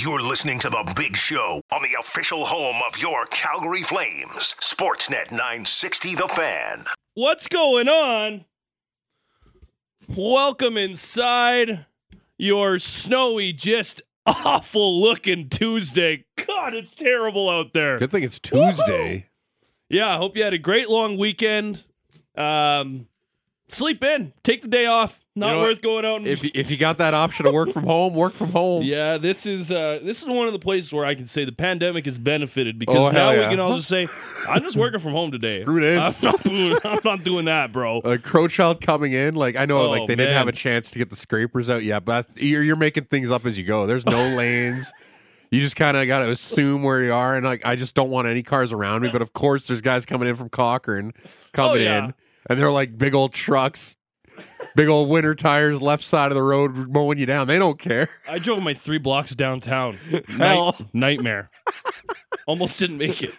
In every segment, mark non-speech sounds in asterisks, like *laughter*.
You're listening to The Big Show on the official home of your Calgary Flames, Sportsnet 960 The Fan. What's going on? Welcome inside your snowy, just *laughs* awful looking Tuesday. God, it's terrible out there. Good thing it's Tuesday. Yeah, I hope you had a great long weekend. Um, sleep in, take the day off. Not know worth what? going out. And, If you, if you got that option to work from home, work from home. *laughs* yeah, this is uh, this is one of the places where I can say the pandemic has benefited because Oh, now hell we can all just say, "I'm just working from home today." Screw this. I'm not doing, *laughs* I'm not doing that, bro. A crow child coming in, like I know, Oh, like they didn't have a chance to get the scrapers out yet, but you're, you're making things up as you go. There's no *laughs* lanes. You just kind of got to assume where you are, and like I just don't want any cars around me. But of course, there's guys coming in from Cochrane, coming Oh, yeah. in, and they're like big old trucks, big old winter tires, left side of the road mowing you down. They don't care. I drove my three blocks downtown. *laughs* Hell. Night, nightmare. *laughs* Almost didn't make it.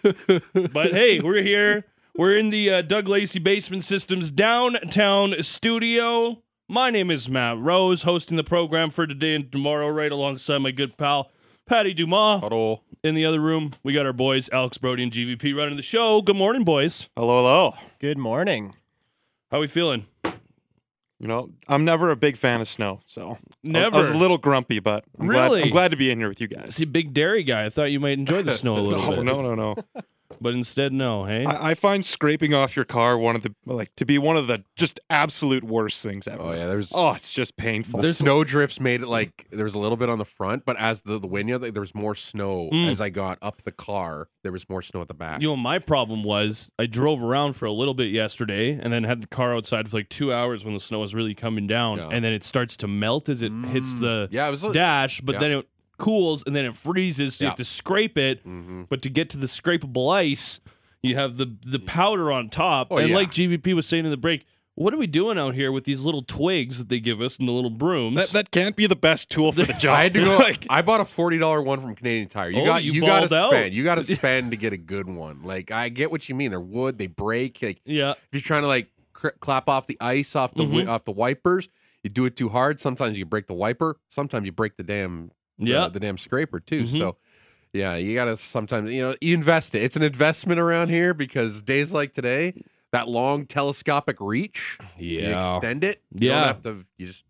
But hey, we're here. We're in the uh, Doug Lacey Basement Systems downtown studio. My name is Matt Rose, hosting the program for today and tomorrow, right alongside my good pal Patty Dumas. Huddle. In the other room, we got our boys Alex Brody and GVP running the show. Good morning, boys. Hello, hello. Good morning. How we feeling? You know, I'm never a big fan of snow, so I was- I was, a little grumpy, but I'm Really? glad, I'm glad to be in here with you guys. See, big dairy guy. I thought you might enjoy the snow a *laughs* little No, bit. no, no, no. But instead, no. Hey. I, I find scraping off your car one of the like to be one of the just absolute worst things ever. Oh yeah, there's Oh, it's just painful. The snow drifts made it like there was a little bit on the front, but as the, the wind, you know, there was more snow Mm. as I got up the car. There was more snow at the back. You know, my problem was I drove around for a little bit yesterday and then had the car outside for like two hours when the snow was really coming down. Yeah. And then it starts to melt as it hits Mm. the yeah, it was. dash, but yeah. then it cools and then it freezes. So you Yeah. have to scrape it. hmm But to get to the scrapable ice, you have the, the powder on top. Oh, and yeah. like GVP was saying in the break, what are we doing out here with these little twigs that they give us and the little brooms? that, that can't be the best tool for the *laughs* job. I had to *laughs* go. like, I bought a forty dollar one from Canadian Tire. You Oh, got you you, got to balled out. spend. You got to *laughs* spend to get a good one. Like I get what you mean. They're wood. They break. Like yeah. if you're trying to like cr- clap off the ice off the wi- Mhm. off the wipers, you do it too hard. Sometimes you break the wiper. Sometimes you break the damn the- Yeah. the, damn scraper too. Mhm. So yeah, you gotta sometimes you know you invest it. It's an investment around here because days like today, that long telescopic reach, you Yeah. extend it. You Yeah. don't have to. You just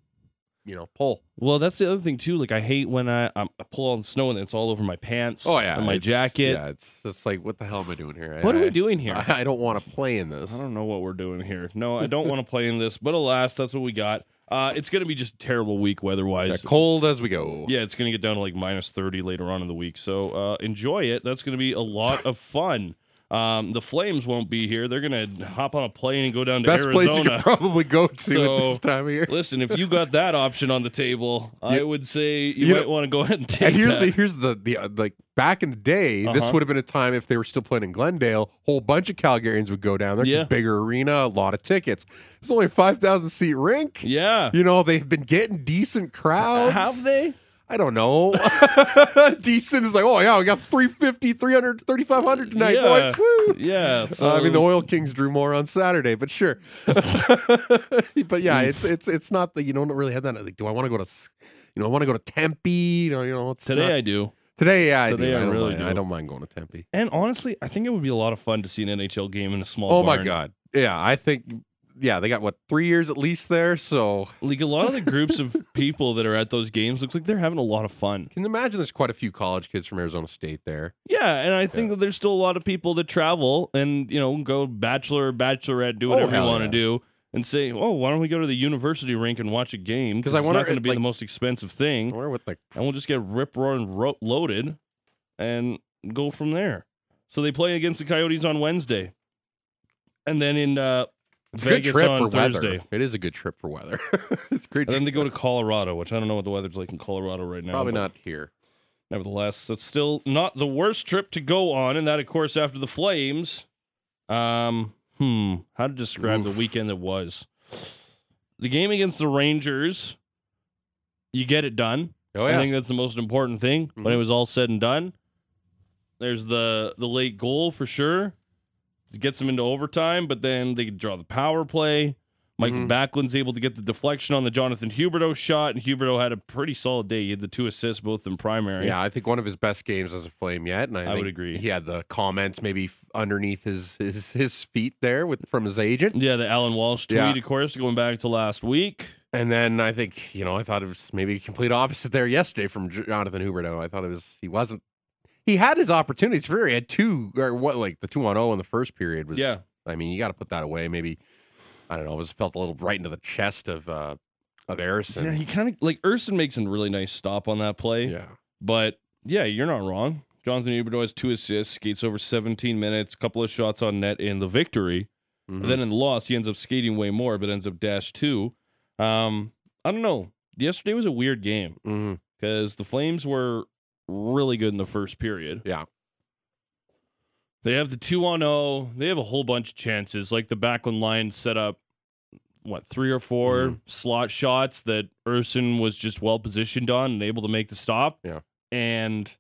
you know pull. Well, that's the other thing too. Like I hate when I, I pull on snow and it's all over my pants. Oh yeah, and my it's- jacket. Yeah, it's just like what the hell am I doing here? What I, are we doing here? I, I don't want to play in this. I don't know what we're doing here. No, I don't want to play in this, but alas, that's what we got. Uh, it's going to be just a terrible week weather Yeah, wise. cold as we go. Yeah, it's going to get down to like minus 30 later on in the week. So uh, enjoy it. That's going to be a lot of fun. Um, the Flames won't be here. They're going to hop on a plane and go down to Best place you Arizona. could probably go to So, at this time of year. Listen, if you got that option on the table, I would say you, you might want to go ahead and take it. And here's that. the here's the the uh, like back in the day, this Uh-huh. would have been a time if they were still playing in Glendale, whole bunch of Calgarians would go down there. Yeah. bigger arena, a lot of tickets. It's only a five thousand seat rink. yeah. You know they've been getting decent crowds. Have they? I don't know. *laughs* decent is like, oh yeah, we got 350, 300, 3,500 tonight, Yeah. boys. Woo! Yeah. So, Uh, I mean, the Oil Kings drew more on Saturday, but sure. *laughs* but yeah, it's it's it's not that you don't really have that. Like, do I want to go to, you know, I want to go to Tempe? You know, you know, today not- I do. today, yeah, I Today do. I I, don't really mind. do. I don't mind going to Tempe. And honestly, I think it would be a lot of fun to see an NHL game in a small Oh my god, yeah, I think, yeah, they got what three years at least there. So Like a lot of the groups of *laughs* people that are at those games looks like they're having a lot of fun. can you imagine there's quite a few college kids from Arizona State there. Yeah, and I think that there's still a lot of people that travel and you know go bachelor or bachelorette, do Oh, whatever you want to yeah. do, and say, oh, why don't we go to the university rink and watch a game? 'Cause I it's wonder, not going to be like- the most expensive I thing, wonder what the and we'll just get rip roaring ro- loaded and go from there. So they play against the Coyotes on Wednesday, and then in uh, it's a good trip for Thursday. weather. It is a good trip for weather. *laughs* it's great. And then they go to Colorado, which I don't know what the weather's like in Colorado right now. Probably not here. Nevertheless, that's still not the worst trip to go on, and that, of course, after the Flames. Um, hmm, how to describe the weekend that was? The game against the Rangers, you get it done. Oh yeah. I think that's the most important thing. When it Mhm. was all said and done, there's the the late goal for sure. Gets them into overtime, but then they draw the power play. Mike Mhm. Backlund's able to get the deflection on the Jonathan Huberdeau shot, and Huberdeau had a pretty solid day. He had the two assists, both in primary. Yeah, I think one of his best games as a Flame yet, and I, I think would agree. He had the comments maybe f- underneath his his, his feet there with from his agent, Yeah, the Alan Walsh tweet, Yeah. of course, going back to last week. and then I think you know I thought it was maybe a complete opposite there yesterday from Jonathan Huberdeau. I thought it was he wasn't. He had his opportunities. For he had two or what like the two on zero in the first period was. Yeah. I mean you got to put that away. Maybe I don't know. It was felt a little right into the chest of uh of Harrison. Yeah, he kind of like Ersson makes a really nice stop on that play. yeah. But yeah, you're not wrong. Jonathan Huberdeau has two assists, skates over 17 minutes, couple of shots on net in the victory. Mhm. Then in the loss, he ends up skating way more, but ends up dash two. Um, I don't know. Yesterday was a weird game Mhm. because the Flames were really good in the first period. Yeah. They have the two on zero. They have a whole bunch of chances. Like the Backlund line set up, what three or 4 Mhm. slot shots that Ersson was just well positioned on and able to make the stop. Yeah. and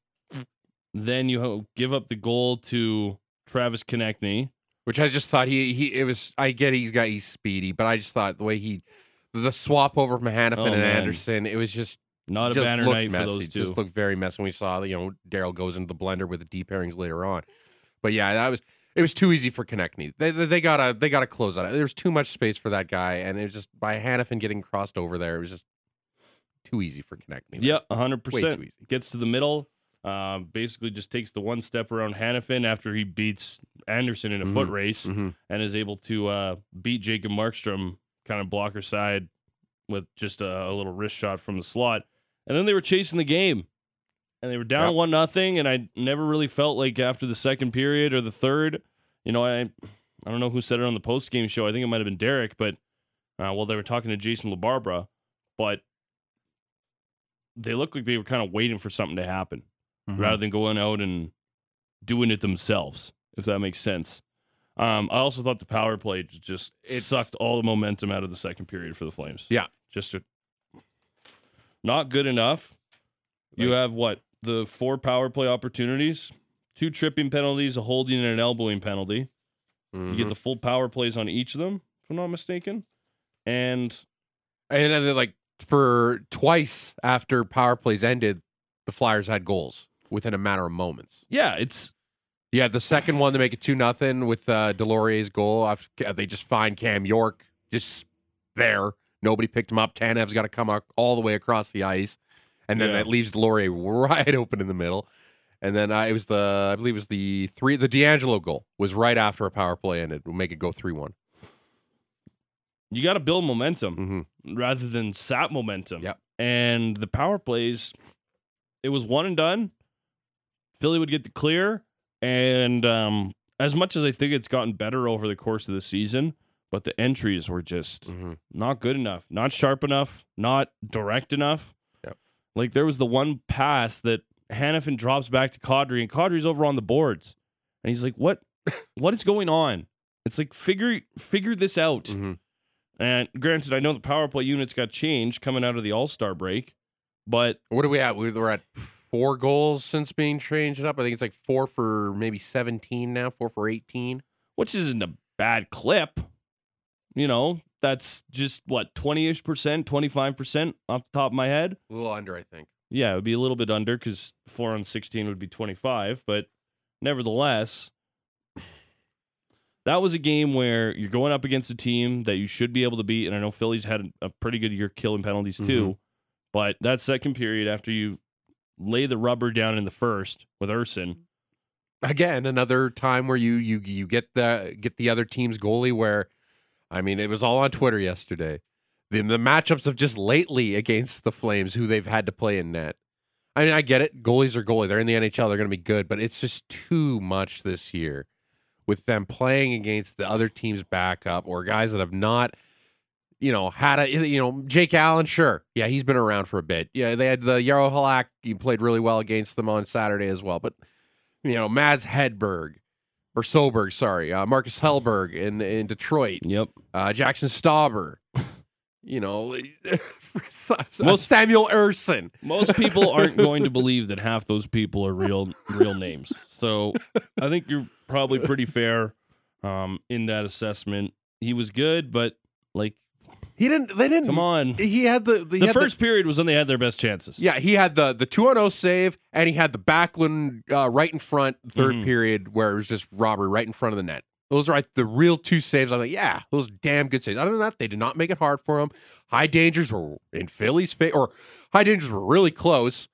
then you give up the goal to Travis Konecny. Which I just thought he he it was I get he's got he's speedy, but I just thought the way he the swap over from Hanifin Oh, and man. Anderson, it was just Not a banner night messy. for those two. Just looked very messy. when we saw you know Daryl goes into the blender with the deep pairings later on. But yeah, that was it was too easy for Konecny. They, they they gotta they gotta close out. There was too much space for that guy, and it was just by Hanifin getting crossed over there, it was just too easy for Konecny. Yeah, 100. percent. Gets to the middle, uh, basically just takes the one step around Hanifin after he beats Anderson in a foot Mhm, race Mhm. and is able to uh, beat Jacob Markstrom kind of blocker side with just a, a little wrist shot from the slot. And then they were chasing the game, and they were down Yep. one nothing. And I never really felt like after the second period or the third, you know, I I don't know who said it on the post game show. I think it might have been Derek, but uh, well, they were talking to Jason LaBarbera, but they looked like they were kind of waiting for something to happen Mhm. rather than going out and doing it themselves, if that makes sense. Um, I also thought the power play just it sucked all the momentum out of the second period for the Flames. Yeah. Just a, not good enough. You have what the four power play opportunities, two tripping penalties, a holding, and an elbowing penalty. You get Mhm. the full power plays on each of them, if I'm not mistaken. And And then like for twice after power plays ended, the Flyers had goals within a matter of moments. yeah, it's Yeah, the second one to make it two nothing with uh, Deslauriers' goal. I've, they just find Cam York just there. Nobody picked him up. Tanev's got to come all the way across the ice, and then Yeah. that leaves Deslauriers *laughs* wide open in the middle. And then uh, it was the I believe it was the three the DeAngelo goal was right after a power play ended. Will make it go three one. you got to build momentum. Mm-hmm. rather than sap momentum. Yep. And the power plays, it was one and done. Philly would get the clear. And um, as much as I think it's gotten better over the course of the season, but the entries were just Mm-hmm. not good enough, not sharp enough, not direct enough. Yep. Like there was the one pass that Hanifin drops back to Kadri, and Kadri's over on the boards. And he's like, What *laughs* what is going on? It's like figure figure this out. Mm-hmm. And granted, I know the power play units got changed coming out of the All Star break, but What are we at? We- We're at four goals since being changed up. I think it's like four for maybe seventeen now. Four for eighteen. which isn't a bad clip. You know, that's just what, 20 ish percent, 25% off the top of my head. A little under, I think. Yeah, it would be a little bit under because four on 16 would be 25. But nevertheless, that was a game where you're going up against a team that you should be able to beat. And I know Philly's had a pretty good year killing penalties too. Mm-hmm. But that second period, after you lay the rubber down in the first with Ersson, again another time where you you you get the get the other team's goalie where I mean it was all on Twitter yesterday. The the matchups of just lately against the Flames who they've had to play in net. I mean I get it. Goalies are goalie. They're in the NHL. They're going to be good, but it's just too much this year with them playing against the other team's backup or guys that have not you know, had a you know Jake Allen, sure, yeah, he's been around for a bit. Yeah, they had the Yarrow Halak. He played really well against them on Saturday as well. But you know, Mads Hedberg or Soberg, sorry, uh, Marcus Hellberg in in Detroit, yep. uh, Jackson Stauber, you know, *laughs* Most- Samuel Ersson. Most people *laughs* aren't going to believe that half those people are real real names. So I think you're probably pretty fair um, in that assessment. He was good, but like He didn't. They didn't. Come on. He had the the, he The had first period was when they had their best chances. yeah, he had the the two on zero save, and he had the Backlund uh, right in front 3rd Mhm. period where it was just robbery right in front of the net. Those are like the real two saves. I'm like, yeah, those damn good saves. Other than that, they did not make it hard for him. High dangers were in Philly's face, or high dangers were really close.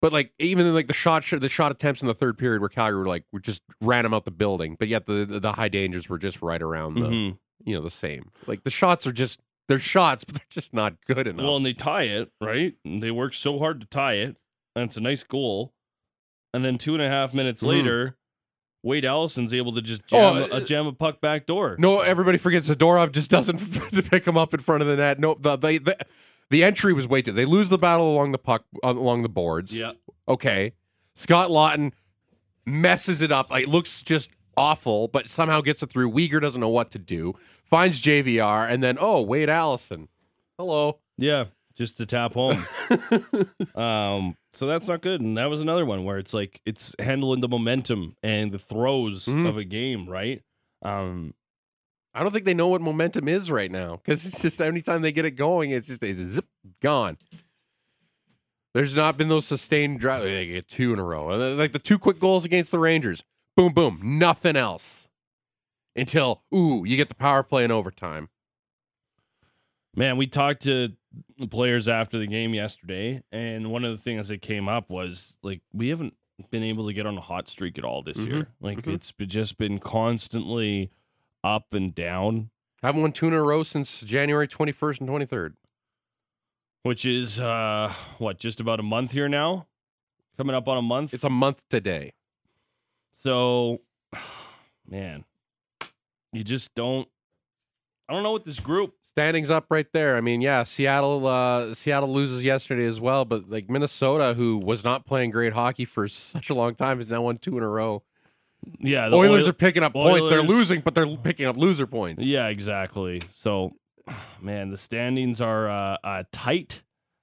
But like even in like the shot the shot attempts in the third period where Calgary were like we just ran him out the building, but yet the the, the high dangers were just right around the Mhm. you know the same. Like the shots are just they're shots, but they're just not good enough. Well, and they tie it, right? And they work so hard to tie it, and it's a nice goal. And then two and a half minutes Mhm. later, Wade Allison's able to just Oh, jam, a, jam a puck back door. No, everybody forgets Zadorov just doesn't *laughs* pick him up in front of the net. No, the the the, the entry was way too. They lose the battle along the puck uh, along the boards. Yeah. Okay, Scott Laughton messes it up. It looks just awful, but somehow gets it through. Uyghur doesn't know what to do. Finds JVR, and then oh, Wade Allison. Hello. Yeah. Just to tap home. *laughs* um, so that's not good. And that was another one where it's like it's handling the momentum and the throws Mhm. of a game, right? Um, I don't think they know what momentum is right now because it's just anytime they get it going, it's just it's zip gone. There's not been those sustained drive. They get two in a row, like the two quick goals against the Rangers. Boom, boom, nothing else until ooh, you get the power play in overtime. Man, we talked to the players after the game yesterday, and one of the things that came up was like we haven't been able to get on a hot streak at all this Mhm, year. Like mhm. it's just been constantly up and down, Haven't won two in a row since January 21st and 23rd. which is uh what just about a month here now, coming up on a month. It's a month today. So, *sighs* man, you just don't. I don't know what this group. Standings up right there. I mean, yeah, Seattle uh Seattle loses yesterday as well, but like Minnesota, who was not playing great hockey for *laughs* such a long time, has now won two in a row. Yeah, the Oilers Oil- are picking up points. They're losing, but they're picking up loser points. Yeah, exactly. So, *sighs* man, the standings are uh, uh, tight.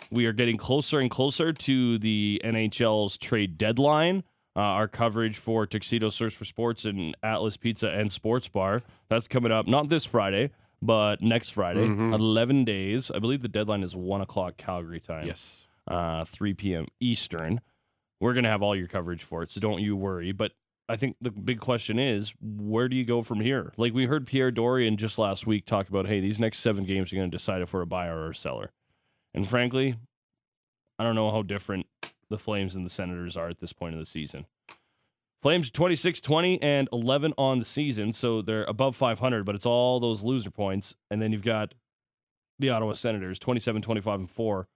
We are getting closer and closer to the NHL's trade deadline. Uh, our coverage for Tuxedo Search for Sports and Atlas Pizza and Sports Bar that's coming up not this Friday, but next Friday. Mhm. Eleven days. I believe the deadline is one o'clock Calgary time. Yes. uh, 3 p.m. Eastern. We're going to have all your coverage for it, so don't you worry. But I think the big question is, where do you go from here? Like we heard Pierre Dorion just last week talk about, hey, these next seven games are going to decide if we're a buyer or a seller. And frankly, I don't know how different the Flames and the Senators are at this point of the season. Flames 26 20 and 11 on the season, so they're above 500, but it's all those loser points. And then you've got the Ottawa Senators 27 25 and 4,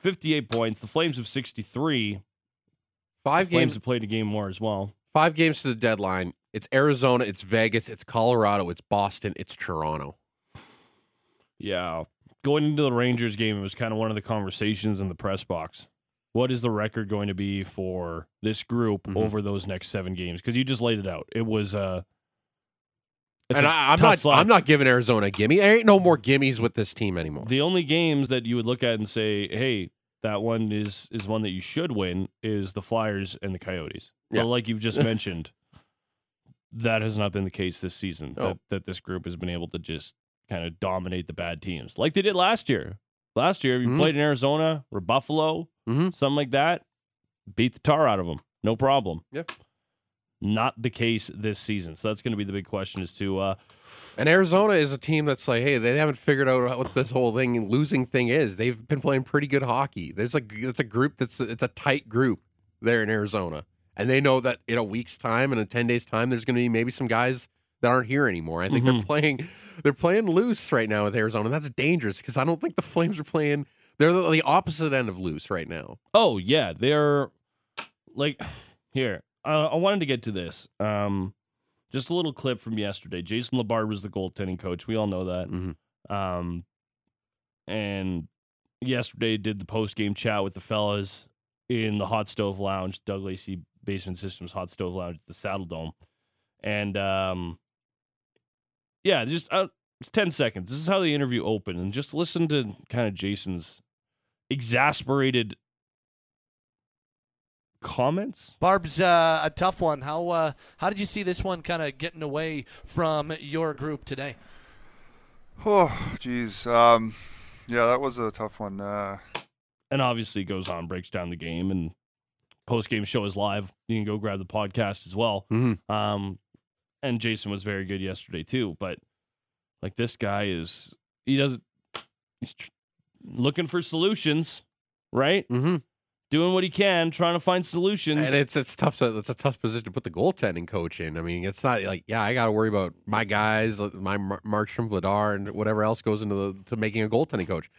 58 points. The Flames have 63. Five Flames games have played a game more as well. five games to the deadline. It's Arizona, it's Vegas, it's Colorado, it's Boston, it's Toronto. Yeah. Going into the Rangers game, it was kind of one of the conversations in the press box. What is the record going to be for this group Mhm. over those next seven games? Because you just laid it out. It was uh and I, I'm not slog. I'm not giving Arizona a gimme. There ain't no more gimmies with this team anymore. The only games that you would look at and say, "Hey, that one is is one that you should win," is the Flyers and the Coyotes. Yeah. But like you've just *laughs* mentioned, that has not been the case this season. No. That that this group has been able to just kind of dominate the bad teams, like they did last year. Last year, if you Mhm. played in Arizona or Buffalo, Mhm. something like that, beat the tar out of them, no problem. Yep. Not the case this season. So that's going to be the big question: is to uh, And Arizona is a team that's like, hey, they haven't figured out what this whole thing losing thing is. They've been playing pretty good hockey. There's a it's a group that's it's a tight group there in Arizona, and they know that in a week's time and in ten days time, there's going to be maybe some guys that aren't here anymore. I think they're Mhm. playing they're playing loose right now with Arizona. That's dangerous because I don't think the Flames are playing. They're the, the opposite end of loose right now. Oh yeah, they're like *sighs* here. Uh, I wanted to get to this. Um, just a little clip from yesterday. Jason LaBarbera was the goaltending coach. We all know that. Mhm. Um, and yesterday did the post game chat with the fellas in the hot stove lounge, Doug Lacey Basement Systems hot stove lounge at the Saddledome, and um, yeah, just uh, it's ten seconds. This is how the interview opened, and just listen to kind of Jason's exasperated comments. Barb's uh, a tough one. How uh, how did you see this one kind of getting away from your group today? *sighs* Oh, geez. Um, yeah, that was a tough one. Uh, and obviously goes on, breaks down the game, and post game show is live. You can go grab the podcast as well. Mhm. Um, and Jason was very good yesterday too. But like this guy is, he doesn't. He's tr- looking for solutions, right? Mm-hmm. Doing what he can, trying to find solutions. And it's it's tough. To, it's a tough position to put the goaltending coach in. I mean, it's not like yeah, I got to worry about my guys, uh, my Mar- Markstrom, Vladar, and whatever else goes into the, to making a goaltending coach.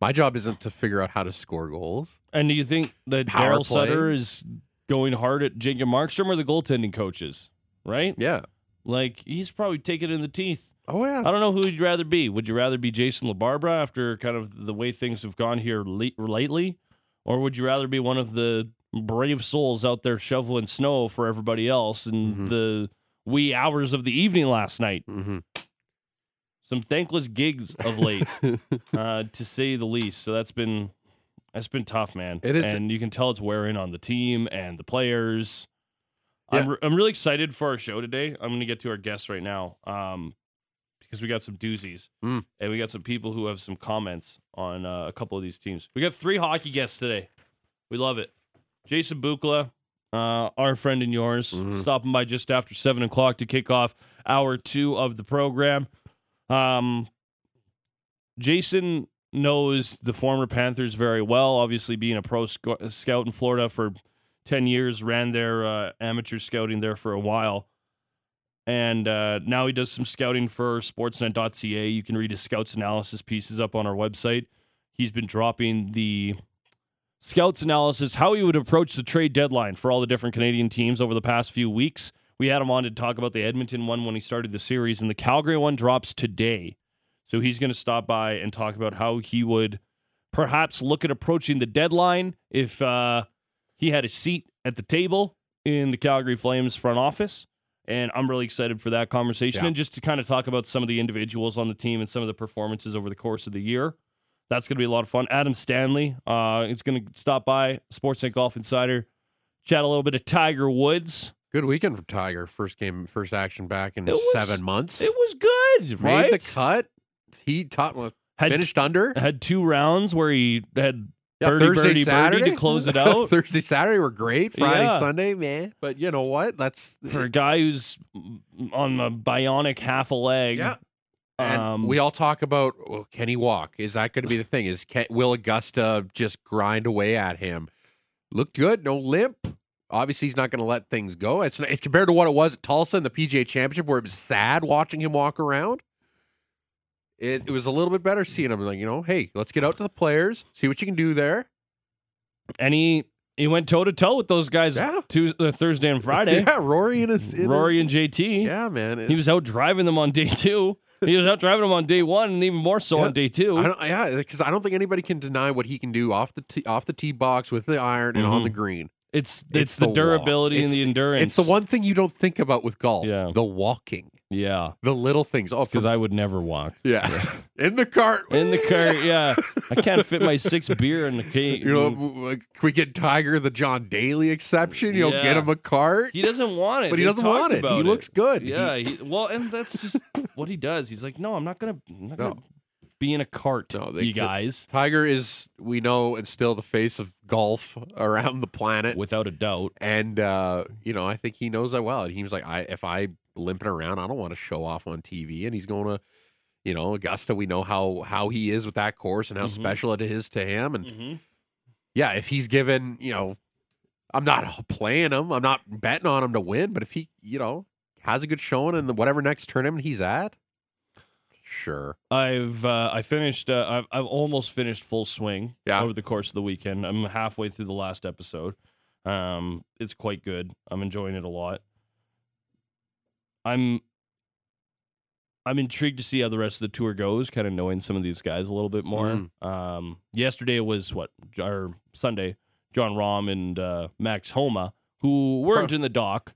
My job isn't to figure out how to score goals. And do you think that Daryl. Sutter is going hard at Jacob Markstrom or the goaltending coaches? Right? Yeah. Like he's probably taking it in the teeth. Oh yeah. I don't know who you'd rather be. Would you rather be Jason LaBarbera after kind of the way things have gone here late, lately, or would you rather be one of the brave souls out there shoveling snow for everybody else in Mhm. the wee hours of the evening last night? Mm-hmm. Some thankless gigs of late, *laughs* uh, to say the least. So that's been that's been tough, man. It is- and you can tell it's wearing on the team and the players. I'm, re- I'm really excited for our show today. I'm going to get to our guests right now um, because we got some doozies Mm. and we got some people who have some comments on uh, a couple of these teams. We got three hockey guests today. We love it. Jason Bukala, uh, our friend and yours, Mhm. stopping by just after seven o'clock to kick off hour two of the program. Um, Jason knows the former Panthers very well. Obviously, being a pro sc- scout in Florida for ten years, ran their uh, amateur scouting there for a while, and uh, now he does some scouting for Sportsnet.ca. You can read his scouts analysis pieces up on our website. He's been dropping the scouts analysis, how he would approach the trade deadline for all the different Canadian teams over the past few weeks. We had him on to talk about the Edmonton one when he started the series, and the Calgary one drops today. So he's going to stop by and talk about how he would perhaps look at approaching the deadline if uh, he had a seat at the table in the Calgary Flames front office. And I'm really excited for that conversation Yeah. and just to kind of talk about some of the individuals on the team and some of the performances over the course of the year. That's going to be a lot of fun. Adam Stanley uh, is going to stop by, Sportsnet Golf Insider, chat a little bit of Tiger Woods. Good weekend for Tiger. First game, first action back in was- seven months. It was good, Made right? the cut. He taught Had finished under. had two rounds where he had Yeah, birdie, Thursday, birdie, birdie Saturday to close it *laughs* out. Thursday, Saturday were great. Friday, Yeah. Sunday, man. But you know what? That's for a guy who's on a bionic half a leg. yeah. And Um, we all talk about well, can he walk? Is that going to be the thing? Is can, will Augusta just grind away at him? Looked good, no limp. Obviously, he's not going to let things go. It's, it's compared to what it was at Tulsa in the PGA Championship, where it was sad watching him walk around. It, it was a little bit better seeing him like you know, hey, let's get out to the players, see what you can do there. and he he went toe to toe with those guys Yeah. Tuesday, uh, Thursday and Friday. *laughs* yeah, Rory and his Rory his- and JT. yeah, man. It- He was out driving them on day two. He was out driving them on day one, and even more so Yeah. on day two. I don't, yeah, because I don't think anybody can deny what he can do off the tee, off the tee box with the iron and on Mhm. the green. It's it's, It's the, the durability and the endurance. It's the one thing you don't think about with golf. Yeah. the walking, Yeah, the little things. Oh, because I would never walk yeah, *laughs* in the cart, in the cart. Yeah, *laughs* I can't fit my six beer in the cage. You know, can we get Tiger the John Daly exception? You know, Yeah. get him a cart. He doesn't want it, But he doesn't want it. He looks good. Yeah, he, well, and that's just *laughs* what he does. He's like, no, I'm not gonna, I'm not No. gonna be in a cart, No, they you could- guys, Tiger is, we know, and still the face of golf around the planet. without a doubt. And uh, you know, I think he knows that well. And he was like, I if I limping around, I don't want to show off on TV. And he's going to, you know, Augusta. We know how how he is with that course and how Mhm. special it is to him. And Mm-hmm. yeah, if he's given, you know, I'm not *laughs* playing him. I'm not betting on him to win. But if he, you know, has a good showing in the whatever next tournament he's at, sure. I've uh, I finished. Uh, I've I've almost finished full swing Yeah. over the course of the weekend. I'm halfway through the last episode. Um, it's quite good. I'm enjoying it a lot. I'm I'm intrigued to see how the rest of the tour goes. Kind of knowing some of these guys a little bit more. Mm. Um, yesterday was what or Sunday. Jon Rahm and uh, Max Homa, who weren't Huh. in the dock,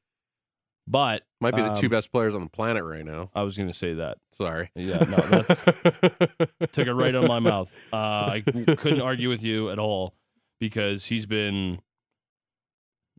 but Might be the two Um, best players on the planet right now. I was going to say that. Sorry. Yeah, no, that's *laughs* took it right out of my mouth. Uh, I couldn't argue with you at all because he's been.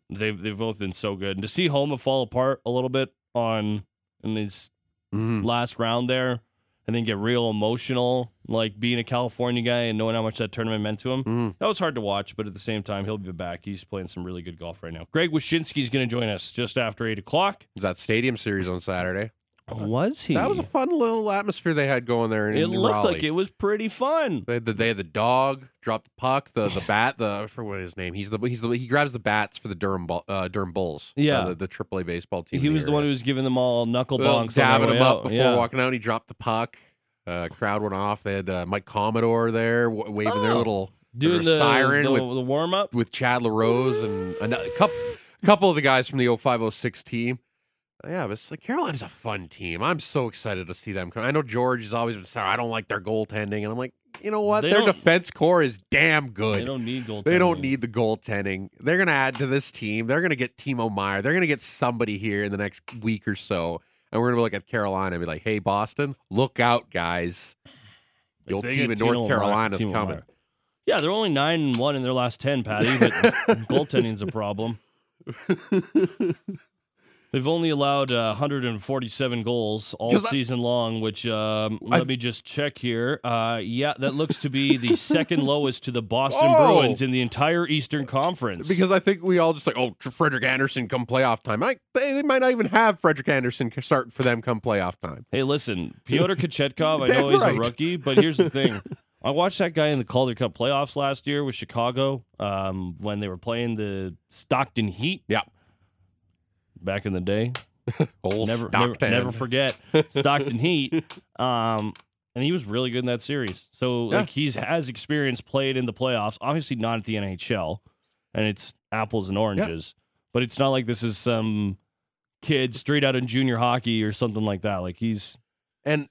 They've they've both been so good, and to see Homa fall apart a little bit on in his Mhm. last round there, and then get real emotional, like being a California guy and knowing how much that tournament meant to him. Mm. That was hard to watch, but at the same time, he'll be back. He's playing some really good golf right now. Greg Wyshynski's going to join us just after 8 o'clock. Is that Stadium Series on Saturday? Was he? That was a fun little atmosphere they had going there in it looked Raleigh. like it was pretty fun. They had the, they had the dog drop the puck, the the bat, the for what is his name? He's the he's the he grabs the bats for the Durham uh, Durham Bulls. Yeah. uh, the, the AAA baseball team. He was the one who was giving them all knuckle bonks, on dabbing their way up out. before Yeah. walking out. He dropped the puck. Uh, crowd went off. They had uh, Mike Commodore there w- waving their Oh. little doing their the siren the, with the warm up. with Chad LaRose and a couple, a couple of the guys from the 0506 team. Uh, yeah, but it's like Carolina's a fun team. I'm so excited to see them come. I know George has always been sorry. I don't like their goaltending, and I'm like, you know what? They their don't- defense core is damn good. They don't need gold. They don't need the goaltending. They're going to add to this team. They're going to get Timo Meier. They're going to get somebody here in the next week or so. And we're going to look at Carolina and be like, hey, Boston, look out, guys. The old team in North Carolina's coming. Yeah, they're only nine and one in their last ten, Patty. But *laughs* goaltending's a problem. *laughs* They've only allowed uh, 147 goals all 'Cause I- season long, which um, I- let me just check here. Uh, yeah, that looks to be the *laughs* second lowest to the Boston Oh! Bruins in the entire Eastern Conference. Because I think we all just like, oh, Frederik Andersen come playoff time. Like, they, they might not even have Frederik Andersen start for them come playoff time. Hey, listen, Pyotr *laughs* Kochetkov, I know he's right. a rookie, but here's the thing. *laughs* I watched that guy in the Calder Cup playoffs last year with Chicago um, when they were playing the Stockton Heat Yeah. Back in the day. *laughs* Old Never, never, Stockton. never forget Stockton Heat. Um, and he was really good in that series. So Yeah. like he's has experience played in the playoffs. Obviously not at the NHL, and it's apples and oranges. But it's not like this is some kid straight out of junior hockey or something like that. Like he's And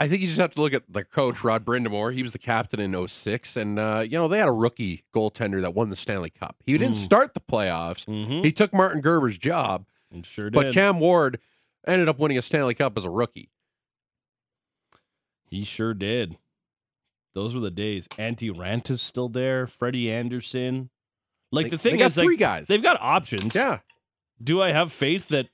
I think you just have to look at the coach, Rod Brind'Amour. He was the captain in 06. And, uh, you know, they had a rookie goaltender that won the Stanley Cup. He didn't Mm. start the playoffs. mhm, He took Martin Gerber's job, and sure did. but Cam Ward ended up winning a Stanley Cup as a rookie. He sure did. Those were the days. Antti Raanta's still there. Freddie Andersen. Like They- the thing they is, like, three guys. they've got options. Yeah. Do I have faith that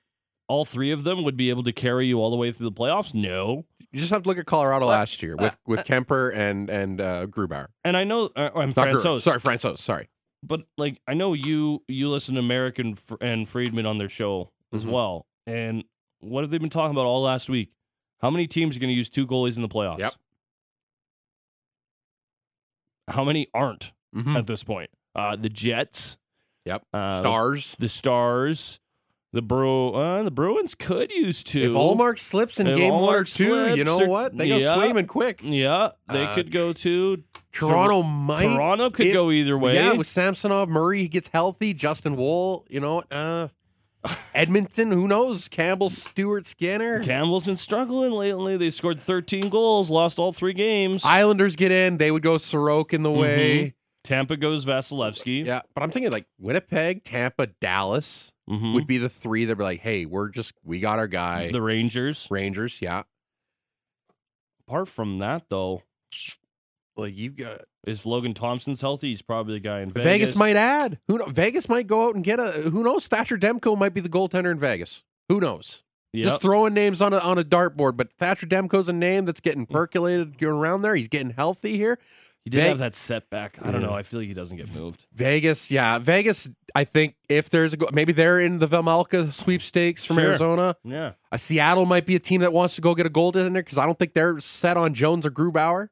all three of them would be able to carry you all the way through the playoffs? No. You just have to look at Colorado Well, last year with, with Kuemper and and uh, Grubauer. And I know uh, I'm Francois, Sorry, Francois. Sorry. but like I know you you listen to American and Friedman on their show as Mhm. well. And what have they been talking about all last week? How many teams are going to use two goalies in the playoffs? Yep. How many aren't Mhm. at this point? Uh, the Jets, Yep. uh, Stars. the Stars, the Bru uh, the Bruins could use two. If Ullmark slips in If game one or Ullmark two, you know or- what? They go Yeah. swimming quick. yeah, they Uh, could go to Toronto might. Toronto could if- go either way. Yeah, with Samsonov, Murray he gets healthy. Justin Wool, you know, uh, Edmonton, who knows? Campbell, Stewart, Skinner. Campbell's been struggling lately. They scored 13 goals, lost all three games. Islanders get in. They would go Soroke in the way. Tampa goes Vasilevskiy. Yeah, but I'm thinking like Winnipeg, Tampa, Dallas Mhm. would be the three that be like, hey, we're just we got our guy. the Rangers. Rangers, yeah. Apart from that, though, Like you got is Logan Thompson's healthy? He's probably the guy in Vegas. Vegas. might add. Who know? Vegas might go out and get a. Who knows? Thatcher Demko might be the goaltender in Vegas. Who knows? Yep. Just throwing names on a on a dartboard, but Thatcher Demko's a name that's getting percolated going around there. He's getting healthy here. He did Ve- have that setback. I don't know. I feel like he doesn't get moved. Vegas, yeah, Vegas. I think if there's a go- maybe they're in the Vejmelka sweepstakes from Sure. Arizona. Yeah. Uh, Seattle might be a team that wants to go get a gold in there because I don't think they're set on Jones or Grubauer.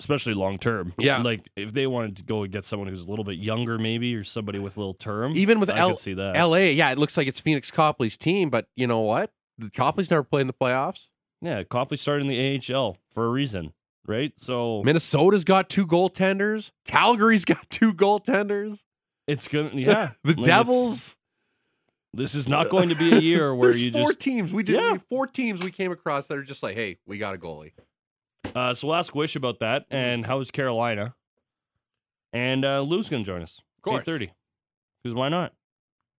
Especially long term. Yeah. Like if they wanted to go and get someone who's a little bit younger, maybe, or somebody with a little term. Even with I L- could see that. L.A., yeah, it looks like it's Phoenix Copley's team, but you know what? The Copley's never played in the playoffs. yeah. Copley started in the AHL for a reason, right? So Minnesota's got two goaltenders. Calgary's *laughs* got two goaltenders. it's gonna. *laughs* Yeah. The Devils. This is not going to be a year *laughs* where There's you four just teams. We did Yeah. four teams we came across that are just like, hey, we got a goalie. Uh, so we'll ask Wish about that. And how's Carolina? And uh, Lou's to join us. Of course. Eight thirty. Because why not?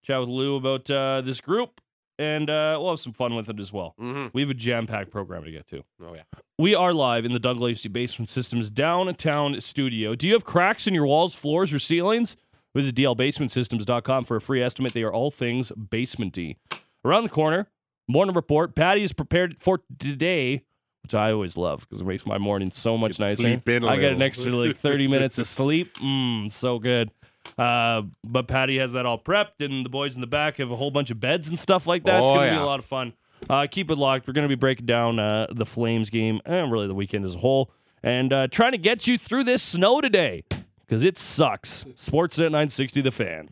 Chat with Lou about uh, this group, and uh, we'll have some fun with it as well. Mm-hmm. We have a jam-packed program to get to. Oh yeah. We are live in the Doug Lacey Basement Systems downtown studio. Do you have cracks in your walls, floors, or ceilings? Visit dlbasementsystems.com for a free estimate. They are all things basementy. Around the corner, morning report. Patty is prepared for today which I always love because it makes my morning so much Get nicer. sleep in a I get an extra like 30 minutes of *laughs* sleep. Mmm, so good. Uh, but Patty has that all prepped, and the boys in the back have a whole bunch of beds and stuff like that. it's Oh, going to be a lot of fun. Uh, keep it locked. We're going to be breaking down uh, the Flames game and really the weekend as a whole and uh, trying to get you through this snow today because it sucks. Sportsnet 960, the fan.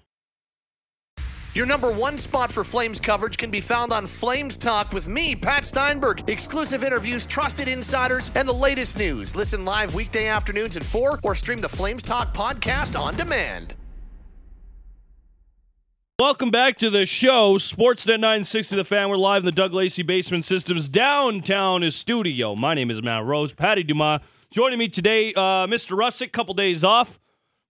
Your number one spot for Flames coverage can be found on Flames Talk with me, Pat Steinberg. Exclusive interviews, trusted insiders, and the latest news. Listen live weekday afternoons at 4 or stream the Flames Talk podcast on demand. Welcome back to the show, Sportsnet 960 The Fan. We're live in the Doug Lacey Basement Systems downtown studio. My name is Matt Rose. Patty Dumas joining me today. Uh, Mr. Russick, couple days off.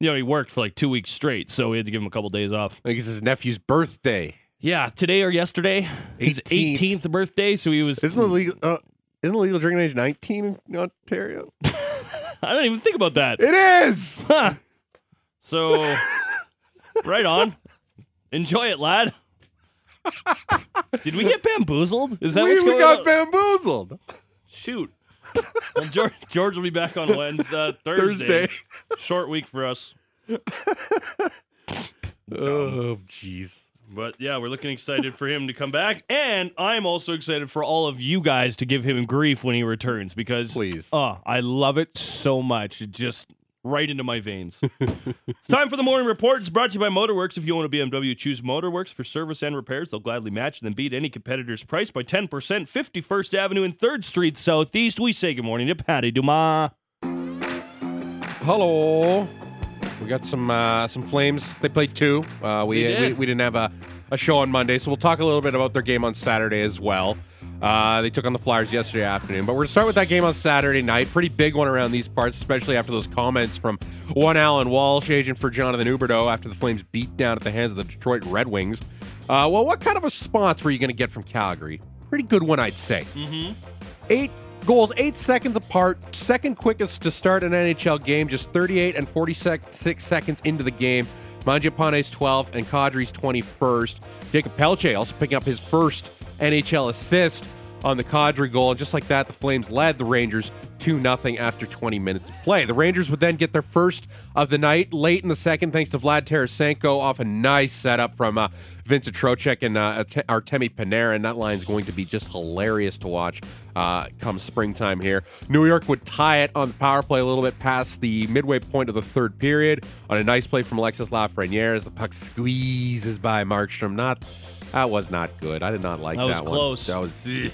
You know, he worked for like two weeks straight, so we had to give him a couple days off. I think it's his nephew's birthday. Yeah, today or yesterday, his 18th. 18th birthday. So he was. Isn't the legal? Uh, isn't the legal drinking age 19 in Ontario? *laughs* I don't even think about that. It is. Huh. So, *laughs* right on. Enjoy it, lad. Did we get bamboozled? Is that we, what's we going got on? bamboozled. Shoot. Well, George, George will be back on Wednesday, uh, *laughs* Thursday. Thursday. Short week for us. Oh, jeez. But yeah, we're looking excited for him to come back. And I'm also excited for all of you guys to give him grief when he returns because Please. Oh, I love it so much. It just right into my veins. *laughs* time for the morning report. It's brought to you by Motorworks. If you own a BMW, choose Motorworks for service and repairs. They'll gladly match and then beat any competitor's price by 10%. 51st Avenue and 3rd Street Southeast. We say good morning to Patty Dumas. Hello. We got some uh, some Flames. They played two. Uh, we, They did. we we didn't have a, a show on Monday, so we'll talk a little bit about their game on Saturday as well. Uh, they took on the Flyers yesterday afternoon, but we're gonna start with that game on Saturday night. Pretty big one around these parts, especially after those comments from one Alan Walsh, agent for Jonathan Huberdeau, after the Flames beat down at the hands of the Detroit Red Wings. Uh, well, what kind of a response were you gonna get from Calgary? Pretty good one, I'd say. Eight goals, eight seconds apart. Second quickest to start an NHL game, just 38 and 46 seconds into the game. Mangiapane's 12th and Kadri's 21st. Jacob Pelche also picking up his first NHL assist on the Kadri goal. And just like that, the Flames led the Rangers 2 0 after 20 minutes of play. The Rangers would then get their first of the night late in the second, thanks to Vlad Tarasenko off a nice setup from uh, Vincent Trocheck and uh, Arte- Artemi Panarin. That line's going to be just hilarious to watch uh, come springtime here. New York would tie it on the power play a little bit past the midway point of the third period on a nice play from Alexis Lafreniere as the puck squeezes by Markstrom. Not that was not good. I did not like That that, was one. close. That was. ugh.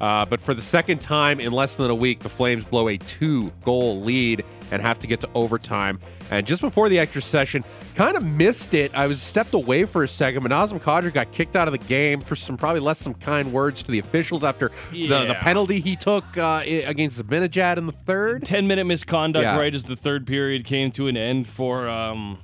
Uh, but for the second time in less than a week, the Flames blow a two goal lead and have to get to overtime. And just before the extra session, kind of missed it. I was stepped away for a second, but Nazem Kadri got kicked out of the game for some probably less some kind words to the officials after the, the penalty he took uh, against Zibanejad in the third. 10 minute misconduct Yeah. right as the third period came to an end for, um,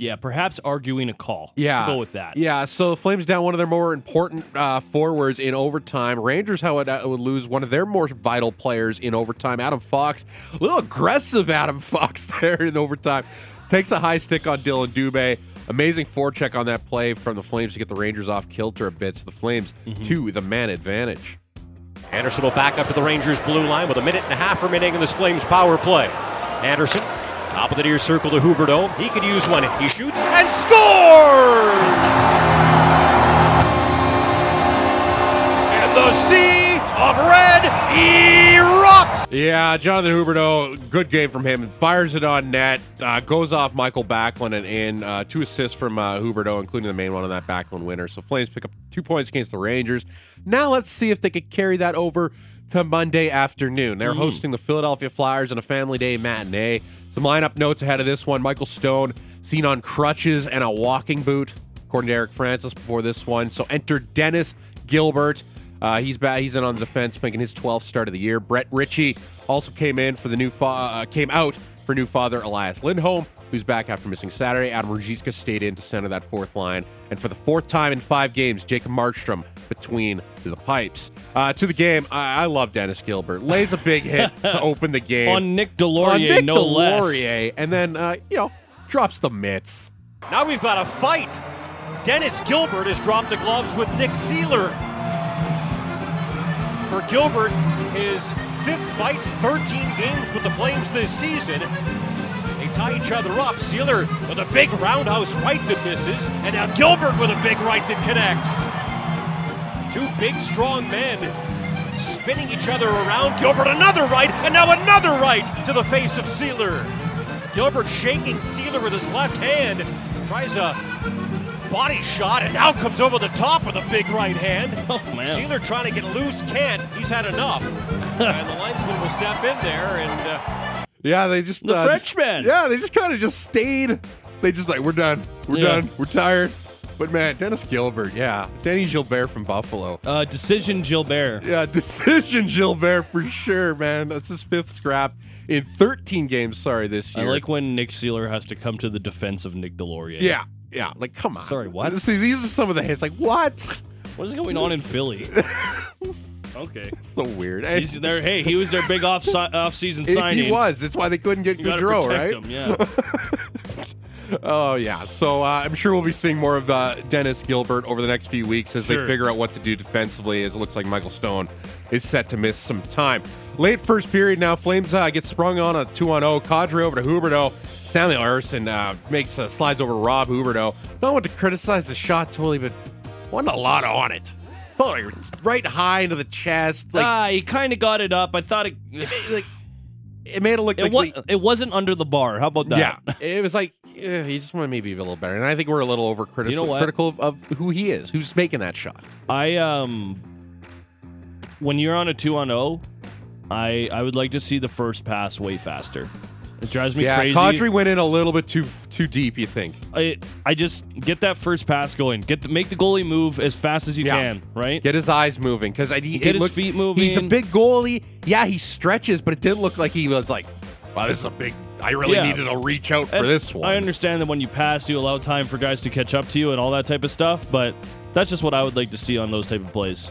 yeah, perhaps arguing a call. Yeah. We'll go with that. Yeah, so Flames down one of their more important uh, forwards in overtime. Rangers, how would, uh, would lose one of their more vital players in overtime. Adam Fox, a little aggressive Adam *laughs* Fox there in overtime. Takes a high stick on Dylan Dubé. Amazing forecheck on that play from the Flames to get the Rangers off kilter a bit. So the Flames to the man advantage. Anderson will back up to the Rangers blue line with a minute and a half remaining in this Flames power play. Anderson, top of the near circle to Huberdeau. He could use one. He shoots and scores! And the sea of red erupts! Yeah, Jonathan Huberdeau, good game from him. Fires it on net, uh, goes off Michael Backlund, and, and uh, two assists from uh, Huberdeau, including the main one on that Backlund winner. So Flames pick up two points against the Rangers. Now let's see if they could carry that over to Monday afternoon. They're hosting the Philadelphia Flyers in a family day matinee. Some lineup notes ahead of this one. Michael Stone seen on crutches and a walking boot, according to Eric Francis before this one. So enter Dennis Gilbert. Uh, he's back. He's in on the defense, making his 12th start of the year. Brett Ritchie also came in for the new fa- uh, came out for new father Elias Lindholm, who's back after missing Saturday. Adam Ruzicka stayed in to center that fourth line, and for the fourth time in five games, Jacob Markstrom between the pipes. Uh, to the game, I-, I love Dennis Gilbert. Lays a big hit *laughs* to open the game On Nick Deslauriers, on Nick no less. And then uh, you know drops the mitts. Now we've got a fight. Dennis Gilbert has dropped the gloves with Nick Seeler. for Gilbert, his fifth fight, 13 games with the Flames this season. Tie each other up. Seeler with a big roundhouse right that misses, and now Gilbert with a big right that connects. Two big, strong men spinning each other around. Gilbert another right, and now another right to the face of Seeler. Gilbert shaking Seeler with his left hand, tries a body shot, and now comes over the top with a big right hand. *laughs* Oh, man. Seeler trying to get loose, can't. He's had enough. *laughs* and the linesman will step in there and. Uh, Yeah, they just The uh, just- Frenchman. yeah, they just kind of just stayed. They just like we're done, we're Yeah. done, we're tired. But man, Dennis Gilbert, yeah, Denny Gilbert from Buffalo. Uh, decision Gilbert. Yeah, *laughs* decision Gilbert for sure, man. That's his fifth scrap in 13 games. Sorry, this I year. like when Nick Seeler has to come to the defense of Nick Deslauriers. Yeah, yeah. Like, come on. Sorry, what? See, these are some of the hits. Like, what? What is going on in Philly? *laughs* okay. *laughs* So weird. And He's there. Hey, he was their big off off season signing. he was. That's why they couldn't get Gaudreau, right? him, yeah. *laughs* Oh yeah. So uh, I'm sure we'll be seeing more of uh, Dennis Gilbert over the next few weeks as Sure. they figure out what to do defensively. As it looks like Michael Stone is set to miss some time. Late first period now. Flames uh, get sprung on a two on zero. Kadri over to Huberdeau. Stanley Larson uh, makes uh, slides over to Rob Huberdeau. Not want to criticize the shot totally, but wasn't a lot on it. Oh, right high into the chest. Like, ah, he kind of got it up. I thought it. *sighs* like it made it look It, like was, it wasn't under the bar. How about that? yeah, it was like eh, he just wanted maybe be a little better, and I think we're a little over You know what? critical of, of who he is, who's making that shot. I um when you're on a 2 on 0, I I would like to see the first pass way faster. It drives me yeah, crazy. Kadri went in a little bit too too deep. You think? I I just get that first pass going. Get the, make the goalie move as fast as you Yeah. can, right? Get his eyes moving because I he, Get his looked- feet He's a big goalie. Yeah, he stretches, but it didn't look like he was like, "Wow, this is a big." I really Yeah. needed to reach out for And this one. I understand that when you pass, you allow time for guys to catch up to you and all that type of stuff, but that's just what I would like to see on those type of plays.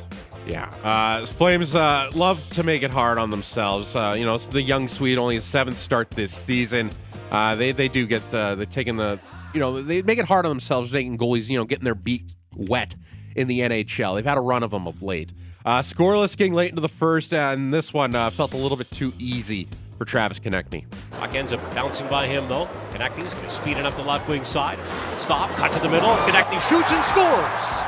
Yeah, uh, Flames uh, love to make it hard on themselves. Uh, you know, it's the young Swede, only his seventh start this season. Uh, they they do get uh, they're taking the you know they make it hard on themselves, making goalies you know getting their beat wet in the NHL. They've had a run of them of late. Uh, scoreless getting late into the first, and this one felt a little bit too easy for Travis Konecny. Puck ends up bouncing by him, though. Konecny's going to speed it up the left wing side. Stop, cut to the middle. Konecny shoots and scores.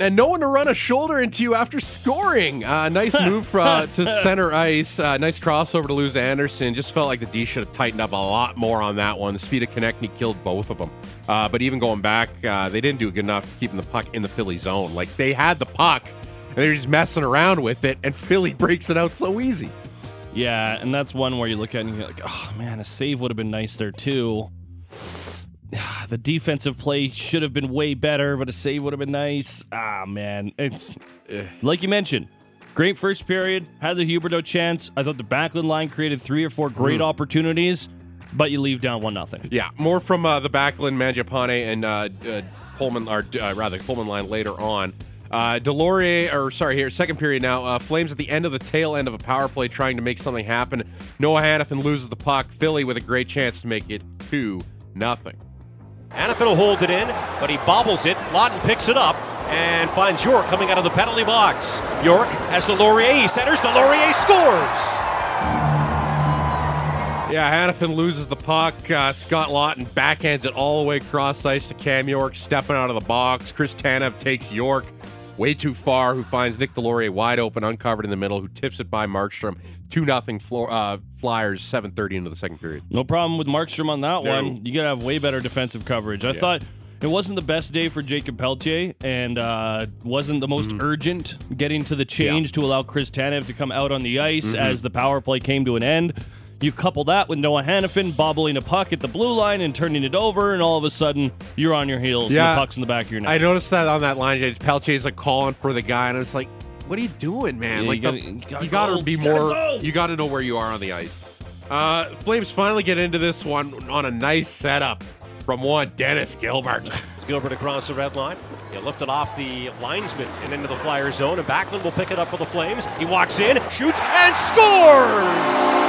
And no one to run a shoulder into you after scoring. Uh, nice *laughs* move uh, to center ice. Uh, nice crossover to lose Andersson. Just felt like the D should have tightened up a lot more on that one. The speed of Konecny killed both of them. Uh, but even going back, uh, they didn't do good enough keeping the puck in the Philly zone. Like they had the puck and they're just messing around with it, and Philly *laughs* breaks it out so easy. Yeah, and that's one where you look at it and you're like, oh man, a save would have been nice there too. The defensive play should have been way better, but a save would have been nice. Ah man, it's like you mentioned. Great first period, had the Huberdeau chance. I thought the Backlund line created three or four great opportunities, but you leave down one nothing. Yeah, more from uh, the Backlund, Mangiapane, and uh, uh, Pullman, or uh, rather Pullman line later on. Uh, Deslauriers, or sorry, here second period now. Uh, Flames at the end of the tail end of a power play, trying to make something happen. Noah Hanifin loses the puck. Philly with a great chance to make it two nothing. Hanifin will hold it in, but he bobbles it. Laughton picks it up and finds York coming out of the penalty box. York has Deslauriers. He centers. Deslauriers scores. Yeah, Hanifin loses the puck. Uh, Scott Laughton backhands it all the way across ice to Cam York, stepping out of the box. Chris Tanev takes York way too far, who finds Nick Deslauriers wide open, uncovered in the middle, who tips it by Markstrom. 2 nothing floor, uh, Flyers, 7.30 into the second period. No problem with Markstrom on that No. one. You got to have way better defensive coverage. I thought it wasn't the best day for Jakob Pelletier and uh, wasn't the most Mm-hmm. urgent getting to the change to allow Chris Tanev to come out on the ice Mm-hmm. as the power play came to an end. You couple that with Noah Hanifin bobbling a puck at the blue line and turning it over, and all of a sudden you're on your heels Yeah. and the puck's in the back of your net. I noticed that on that line, Pelletier's like calling for the guy, and it's like, what are you doing, man? Yeah, like, you gotta- the- you you gotta gotta, be You gotta more, you gotta know where you are on the ice. Uh, Flames finally get into this one on a nice setup from one Dennis Gilbert. *laughs* Gilbert across the red line. He'll lift it off the linesman and into the Flyer zone, and Backlund will pick it up for the Flames. He walks in, shoots, and scores!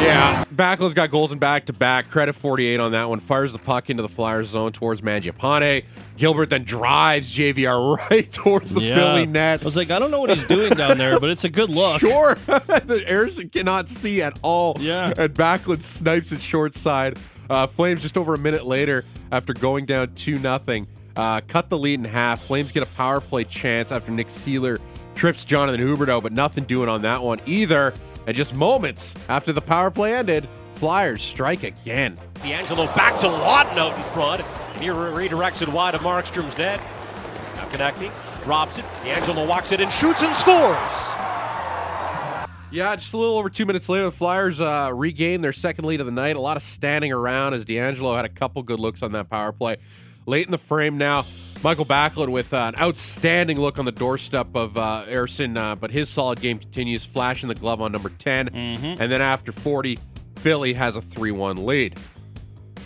Yeah, Backlund's got goals in back to back. Credit 48 on that one. Fires the puck into the Flyers zone towards Mangiapane. Gilbert then drives JVR *laughs* right towards the Yeah. Philly net. I was like, I don't know what he's doing down there, but it's a good look. Sure. *laughs* the Harrison cannot see at all. Yeah. And Backlund snipes it short side. Uh, Flames just over a minute later, after going down 2 nothing, uh, cut the lead in half. Flames get a power play chance after Nick Seeler trips Jonathan Huberdeau, but nothing doing on that one either. And just moments after the power play ended, Flyers strike again. DeAngelo back to Laughton out in front. And he re- redirects it wide of Markstrom's net. Now connecting, drops it. DeAngelo walks it and shoots and scores. Yeah, just a little over two minutes later, the Flyers uh, regained their second lead of the night. A lot of standing around as DeAngelo had a couple good looks on that power play. Late in the frame now, Michael Backlund with uh, an outstanding look on the doorstep of uh, Ersson, uh, but his solid game continues, flashing the glove on number 10. And then after 40, Philly has a 3 1 lead.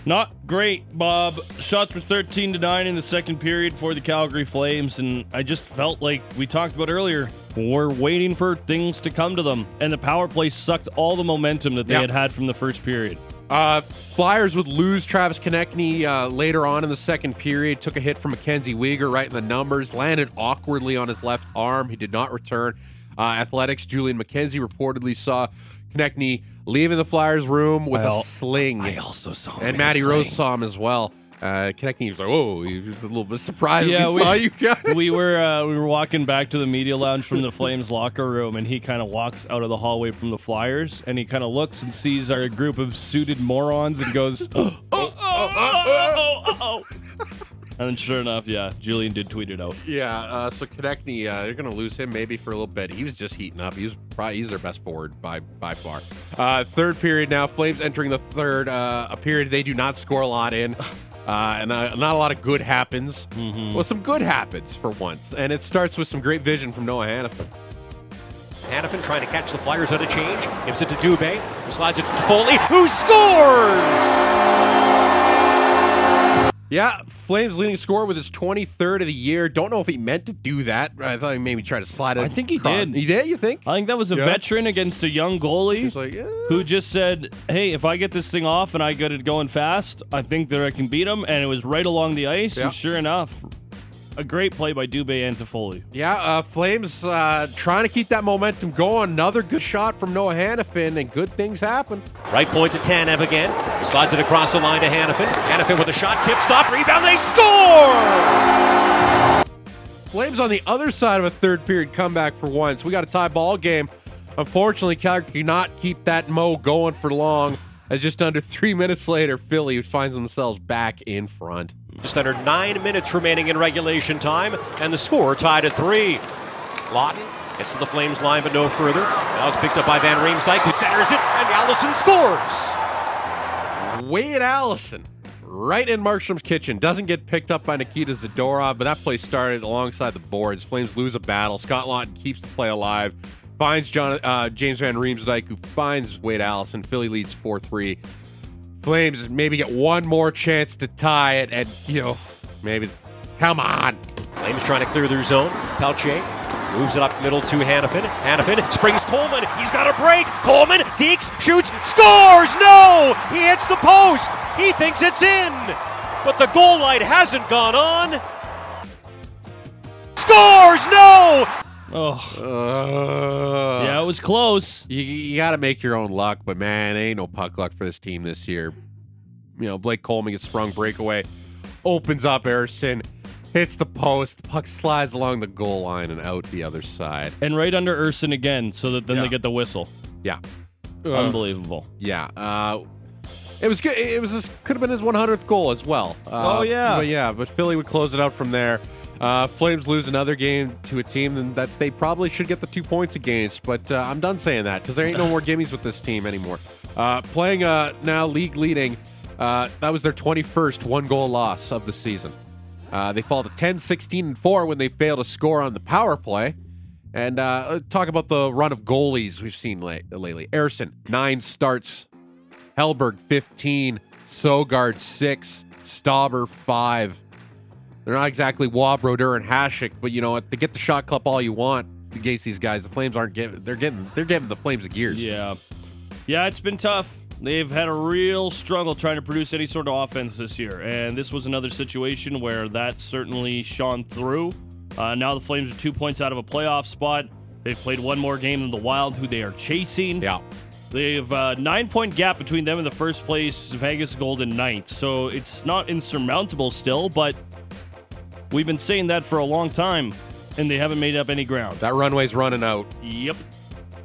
Not great, Bob. Shots were 13 to 9 in the second period for the Calgary Flames, and I just felt like we talked about earlier. We're waiting for things to come to them, and the power play sucked all the momentum that they Yeah. had had from the first period. Uh, Flyers would lose Travis Konecny uh, later on in the second period. Took a hit from Mackenzie Weegar right in the numbers. Landed awkwardly on his left arm. He did not return. Uh, Athletics Julian McKenzie reportedly saw Konecny leaving the Flyers room with a sling. I also saw him and Matty Rose saw him as well. Uh, Konecny was like, "Oh, he was a little bit surprised Yeah, we, we- saw you *laughs* guys." we were uh, we were walking back to the media lounge from the Flames locker room, and he kind of walks out of the hallway from the Flyers, and he kind of looks and sees our group of suited morons, and goes, "Oh, oh, oh, oh, oh, oh." And sure enough, yeah, Julian did tweet it out. Yeah, uh, so Konecny, uh, they're going to lose him maybe for a little bit. He was just heating up. He was probably he's their best forward by by far. Uh, third period now. Flames entering the third. Uh, a period they do not score a lot in, *laughs* uh, and uh, not a lot of good happens. Well, some good happens for once, and it starts with some great vision from Noah Hanifin. Hanifin trying to catch the Flyers out of change. Gives it to Dubé. Who slides it to Foley, who scores! Yeah, Flames leading scorer with his 23rd of the year. Don't know if he meant to do that. I thought he maybe tried to slide it. I think he across- did. He did. You think? I think that was a Yeah. veteran against a young goalie like, yeah. who just said, "Hey, if I get this thing off and I get it going fast, I think that I can beat him." And it was right along the ice, Yeah. and sure enough, a great play by Dubé and Toffoli. Yeah, uh, Flames uh, trying to keep that momentum going. Another good shot from Noah Hanifin, and good things happen. Right point to Tanev again. He slides it across the line to Hanifin. Hanifin with a shot, tip, stop, rebound, they score! Flames on the other side of a third period comeback for once. We got a tie ball game. Unfortunately, Calgary could not keep that mo going for long. As just under three *laughs* minutes later, Philly finds themselves back in front. Just under nine minutes remaining in regulation time, and the score tied at three. Laughton gets to the Flames line, but no further. Now it's picked up by Van Riemsdyk, who centers it, and Allison scores! Wade Allison, right in Markstrom's kitchen, doesn't get picked up by Nikita Zadorov, but that play started alongside the boards. Flames lose a battle. Scott Laughton keeps the play alive, finds John, uh, James Van Riemsdyk, who finds Wade Allison. Philly leads 4 3. Flames maybe get one more chance to tie it, and, you know, maybe, come on. Flames trying to clear their zone. Pelche moves it up middle to Hanifin. Hanifin springs Coleman. He's got a break. Coleman, Deeks, shoots, scores! No! He hits the post. He thinks it's in. But the goal light hasn't gone on. Scores! No! Oh, Uh, yeah, it was close. You, you got to make your own luck, but man, ain't no puck luck for this team this year. You know, Blake Coleman gets sprung breakaway, opens up Ersson, hits the post, the puck slides along the goal line and out the other side. And right under Ersson again, so that then Yeah. they get the whistle. Yeah, Unbelievable. yeah. Uh, it was good. It was his, could have been his 100th goal as well. Uh, Oh, yeah. but yeah. But Philly would close it out from there. Uh, Flames lose another game to a team that they probably should get the two points against. But uh, I'm done saying that because there ain't no more *laughs* gimmies with this team anymore. Uh, playing uh, now league leading. Uh, that was their 21st one goal loss of the season. Uh, they fall to 10, 16, and 4 when they fail to score on the power play. And uh, talk about the run of goalies we've seen late, lately. Ersson, nine starts. Hellberg, 15. Sogaard, 6. Stauber, 5. They're not exactly Wab, Roder, and Hashik, but you know what? They get the shot clip all you want against these guys. The Flames aren't getting. They're getting. They're getting the Flames of gears. Yeah. Yeah, it's been tough. they've had a real struggle trying to produce any sort of offense this year, and this was another situation where that certainly shone through. Uh, now the Flames are two points out of a playoff spot. They've played one more game than the Wild, who they are chasing. Yeah. They have a nine point gap between them and the first place Vegas Golden Knights. So it's not insurmountable still, but we've been saying that for a long time, and they haven't made up any ground. That runway's running out. Yep.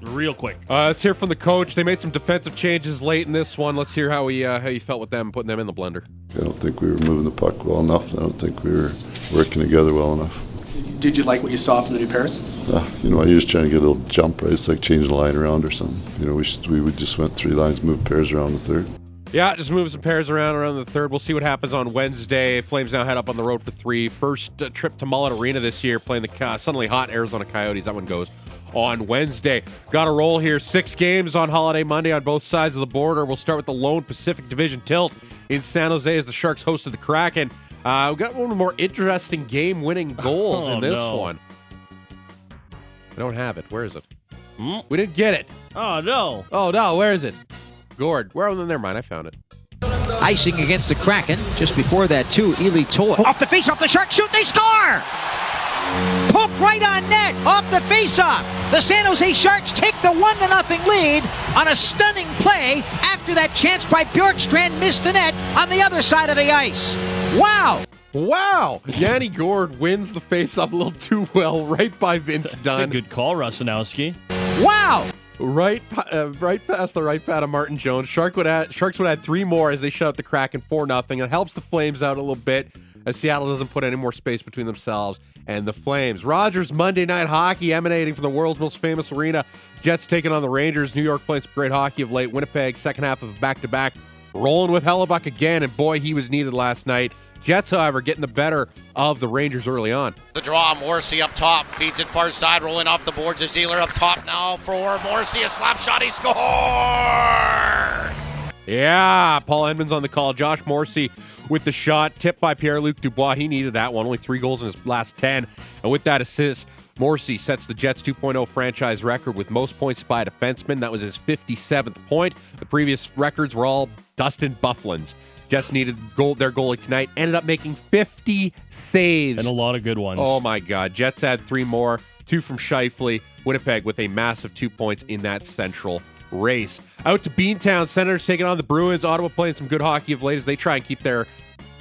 Real quick. Uh, let's hear from the coach. They made some defensive changes late in this one. Let's hear how he uh, how you felt with them putting them in the blender. I don't think we were moving the puck well enough. I don't think we were working together well enough. Did you like what you saw from the new pairs? Uh, you know, you're just trying to get a little jump, right? It's like changing the line around or something. You know, we just, we just went three lines, moved pairs around the third. Yeah, just move some pairs around around the third. We'll see what happens on Wednesday. Flames now head up on the road for three. First uh, trip to Mullet Arena this year, playing the uh, suddenly hot Arizona Coyotes. That one goes on Wednesday. Got a roll here. Six games on holiday Monday on both sides of the border. We'll start with the lone Pacific Division tilt in San Jose as the Sharks hosted the Kraken. Uh, we got one of the more interesting game-winning *laughs* goals Oh, in this no. one. I don't have it. Where is it? Hmm? We didn't get it. Oh, no. Oh no, where is it? Gord. Where? Oh, never mind. I found it. Icing against the Kraken. Just before that, too, Ely Tola. Oh, off the face, off the shark, shoot, they score! Poked right on net, off the face-off. The San Jose Sharks take the one to nothing lead on a stunning play after that chance by Bjorkstrand missed the net on the other side of the ice. Wow! Wow! Yanni Gord wins the face-off a little too well, right by Vince Dunn. That's a good call, Rusanowsky. Wow! Right, uh, right past the right pad of Martin Jones. Shark would add, Sharks would add three more as they shut out the Kraken four nothing. It helps the Flames out a little bit as Seattle doesn't put any more space between themselves and the Flames. Rogers Monday Night Hockey emanating from the world's most famous arena. Jets taking on the Rangers. New York playing some great hockey of late. Winnipeg second half of back to back, rolling with Hellebuyck again, and boy he was needed last night. Jets, however, getting the better of the Rangers early on. The draw, Morrissey up top, feeds it far side, rolling off the boards. A Zealer up top now for Morrissey, a slap shot, he scores! Yeah, Paul Edmonds on the call. Josh Morrissey with the shot, tipped by Pierre Luc Dubois. He needed that one. Only three goals in his last 10. And with that assist, Morrissey sets the Jets 2.0 franchise record with most points by a defenseman. That was his 57th point. The previous records were all Dustin Byfuglien's. Jets needed goal, their goalie tonight. Ended up making 50 saves. And a lot of good ones. Oh my God! Jets had three more, two from Scheifele. Winnipeg with a massive two points in that central race. Out to Beantown, Senators taking on the Bruins. Ottawa playing some good hockey of late as they try and keep their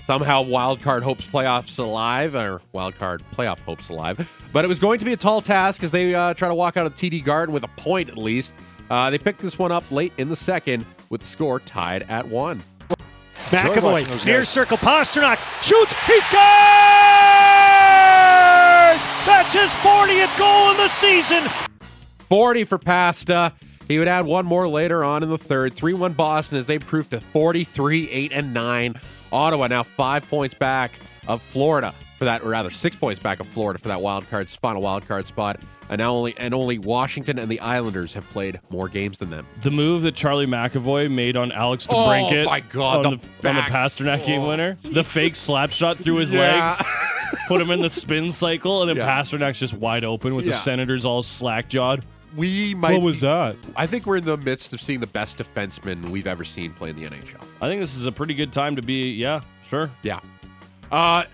somehow wild card hopes playoffs alive, or wild card playoff hopes alive. But it was going to be a tall task as they uh, try to walk out of TD Garden with a point at least. Uh, they picked this one up late in the second with the score tied at one. McAvoy, near circle, Pastrnak shoots, he scores! That's his 40th goal in the season. 40 for Pasta. He would add one more later on in the third. 3 1 Boston as they proved to 43, 8, and 9. Ottawa now five points back of Florida for that, or rather six points back of Florida for that wild card final wild card spot. And now only and only Washington and the Islanders have played more games than them. The move that Charlie McAvoy made on Alex Oh, DeBrincat my God, on the the, on the back- Pastrnak game oh. winner, the fake slap shot through his *laughs* Yeah. legs, put him in the spin cycle, and then *laughs* Yeah. Pastrnak's just wide open with Yeah. the Senators all slack jawed. We might. What was be- that? I think we're in the midst of seeing the best defenseman we've ever seen play in the NHL. I think this is a pretty good time to be. Yeah, sure. Yeah. Uh,